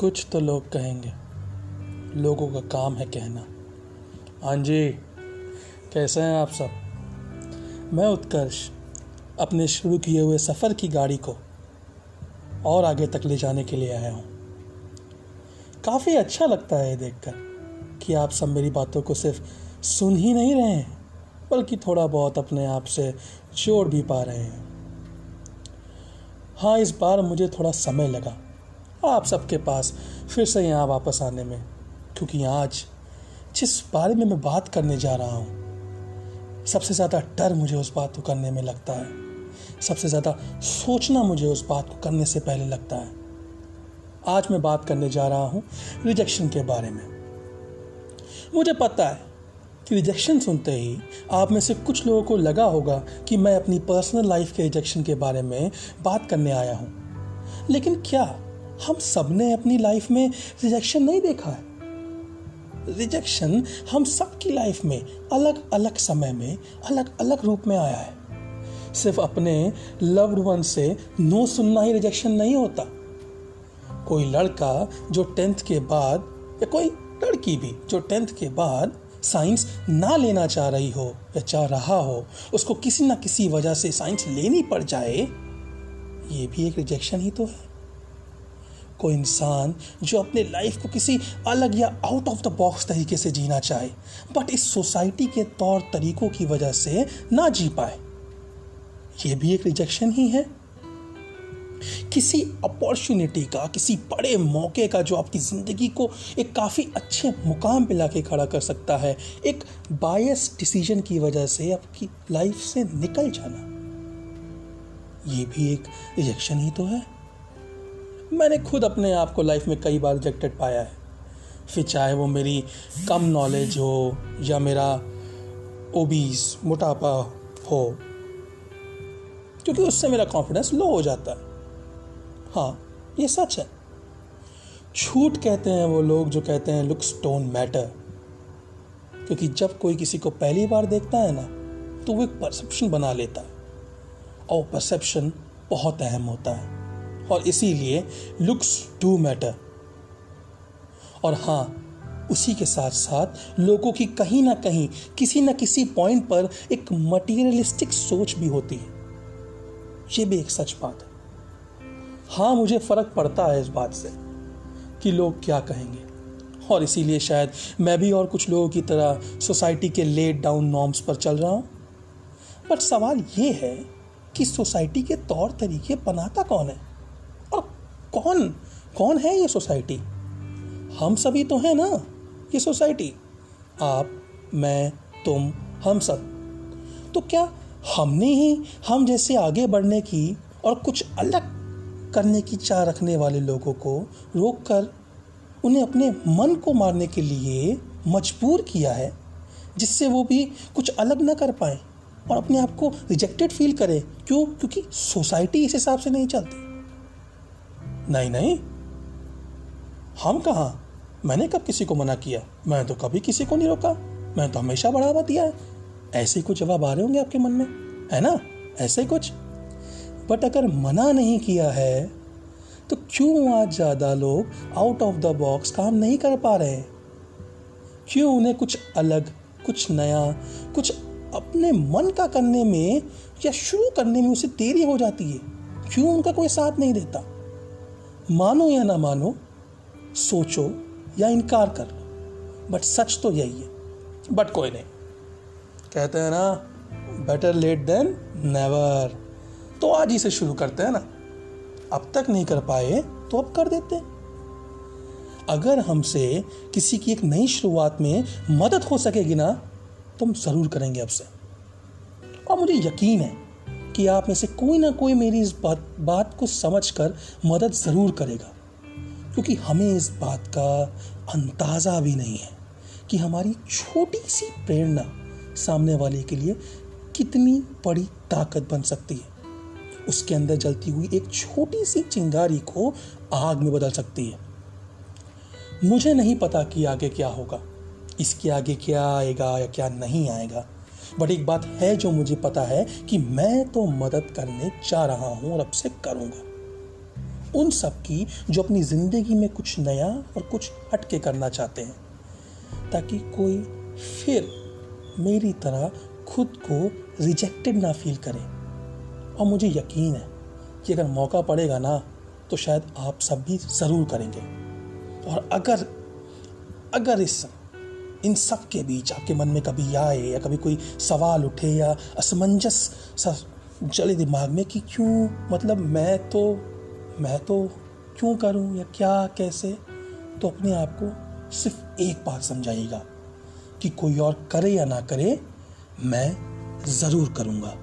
कुछ तो लोग कहेंगे। लोगों का काम है कहना। हाँ जी कैसे हैं आप सब? मैं उत्कर्ष, अपने शुरू किए हुए सफ़र की गाड़ी को और आगे तक ले जाने के लिए आया हूँ। काफ़ी अच्छा लगता है ये देखकर कि आप सब मेरी बातों को सिर्फ़ सुन ही नहीं रहे हैं, बल्कि थोड़ा बहुत अपने आप से जोड़ भी पा रहे हैं। हाँ इस बार मुझे थोड़ा समय लगा। आप सबके पास फिर से यहाँ वापस आने में। क्योंकि आज जिस बारे में मैं बात करने जा रहा हूँ, सबसे ज़्यादा डर मुझे उस बात को करने में लगता है। सबसे ज़्यादा सोचना मुझे उस बात को करने से पहले लगता है। आज मैं बात करने जा रहा हूँ रिजेक्शन के बारे में। मुझे पता है कि रिजेक्शन सुनते ही आप में से कुछ लोगों को लगा होगा कि मैं अपनी पर्सनल लाइफ के रिजेक्शन के बारे में बात करने आया हूँ। लेकिन क्या हम सबने अपनी लाइफ में रिजेक्शन नहीं देखा है। रिजेक्शन हम सबकी लाइफ में अलग अलग समय में अलग अलग रूप में आया है। सिर्फ़ अपने लव्ड वन से नो सुनना ही रिजेक्शन नहीं होता। कोई लड़का जो टेंथ के बाद, या कोई लड़की भी जो टेंथ के बाद साइंस ना लेना चाह रही हो, या चाह रहा हो, उसको किसी ना किसी वजह से साइंस लेनी पड़ जाए, ये भी एक रिजेक्शन ही तो है। कोई इंसान जो अपने लाइफ को किसी अलग या आउट ऑफ़ द बॉक्स तरीके से जीना चाहे बट इस सोसाइटी के तौर तरीकों की वजह से ना जी पाए। ये भी एक रिजेक्शन ही है। किसी अपॉर्चुनिटी का, किसी बड़े मौके का जो आपकी ज़िंदगी को एक काफ़ी अच्छे मुकाम पे लाके खड़ा कर सकता है, एक बायस डिसीज़न की वजह से आपकी लाइफ से निकल जाना। ये भी एक रिजेक्शन ही तो है। मैंने खुद अपने आप को लाइफ में कई बार रिजेक्टेड पाया है। फिर चाहे वो मेरी कम नॉलेज हो या मेरा ओबीज मोटापा हो, क्योंकि उससे मेरा कॉन्फिडेंस लो हो जाता है। हाँ ये सच है। छूट कहते हैं वो लोग जो कहते हैं लुक्स डोंट मैटर क्योंकि जब कोई किसी को पहली बार देखता है ना तो वो एक परसेप्शन बना लेता है। और परसेप्शन बहुत अहम होता है। और इसीलिए लुक्स डू मैटर और हाँ उसी के साथ साथ लोगों की कहीं ना कहीं, किसी ना किसी पॉइंट पर एक मटीरियलिस्टिक सोच भी होती है। ये भी एक सच बात है। हाँ मुझे फ़र्क पड़ता है इस बात से कि लोग क्या कहेंगे। और इसीलिए शायद मैं भी और कुछ लोगों की तरह सोसाइटी के लेट डाउन नॉर्म्स पर चल रहा हूँ। बट सवाल ये है कि सोसाइटी के तौर तरीके बनाता कौन है? कौन? कौन है ये सोसाइटी? हम सभी तो हैं ना, ये सोसाइटी। आप, मैं, तुम, हम सब। तो क्या हमने ही, हम जैसे आगे बढ़ने की और कुछ अलग करने की चाह रखने वाले लोगों को रोक कर उन्हें अपने मन को मारने के लिए मजबूर किया है, जिससे वो भी कुछ अलग ना कर पाए और अपने आप को रिजेक्टेड फील करें? क्यों? क्योंकि सोसाइटी इस हिसाब से नहीं चलती। नहीं नहीं। हम कहा? मैंने कब किसी को मना किया? मैं तो कभी किसी को नहीं रोका। मैं तो हमेशा बढ़ावा दिया है। ऐसे कुछ जवाब आ रहे होंगे आपके मन में? है ना? ऐसे कुछ? बट अगर मना नहीं किया है तो क्यों आज ज़्यादा लोग आउट ऑफ़ द बॉक्स काम नहीं कर पा रहे क्यों उन्हें कुछ अलग, कुछ नया, कुछ अपने मन का करने में या शुरू करने में उसे देरी हो जाती है? क्यों उनका कोई साथ नहीं देता? मानो या ना मानो, सोचो या इनकार कर लो। बट सच तो यही है। बट कोई नहीं। कहते हैं ना बेटर लेट देन नेवर तो आज ही से शुरू करते हैं ना। अब तक नहीं कर पाए तो अब कर देते अगर हमसे किसी की एक नई शुरुआत में मदद हो सकेगी ना तो हम ज़रूर करेंगे अब से। और मुझे यकीन है कि आप में से कोई ना कोई मेरी इस बात बात को समझ कर मदद ज़रूर करेगा। क्योंकि हमें इस बात का अंदाज़ा भी नहीं है कि हमारी छोटी सी प्रेरणा सामने वाले के लिए कितनी बड़ी ताकत बन सकती है। उसके अंदर जलती हुई एक छोटी सी चिंगारी को आग में बदल सकती है। मुझे नहीं पता कि आगे क्या होगा, इसके आगे क्या आएगा या क्या नहीं आएगा। बट एक बात है जो मुझे पता है कि मैं तो मदद करने जा रहा हूँ और अब से करूँगा। उन सब की जो अपनी ज़िंदगी में कुछ नया और कुछ हटके करना चाहते हैं, ताकि कोई फिर मेरी तरह खुद को रिजेक्टेड ना फील करे। और मुझे यकीन है कि अगर मौका पड़ेगा ना तो शायद आप सब भी ज़रूर करेंगे। और अगर अगर इस इन सब के बीच आपके मन में कभी आए या कभी कोई सवाल उठे या असमंजस चले दिमाग में कि क्यों? मतलब मैं तो मैं तो क्यों करूँ या क्या, कैसे? तो अपने आप को सिर्फ़ एक बात समझाइएगा कि कोई और करे या ना करे, मैं ज़रूर करूँगा।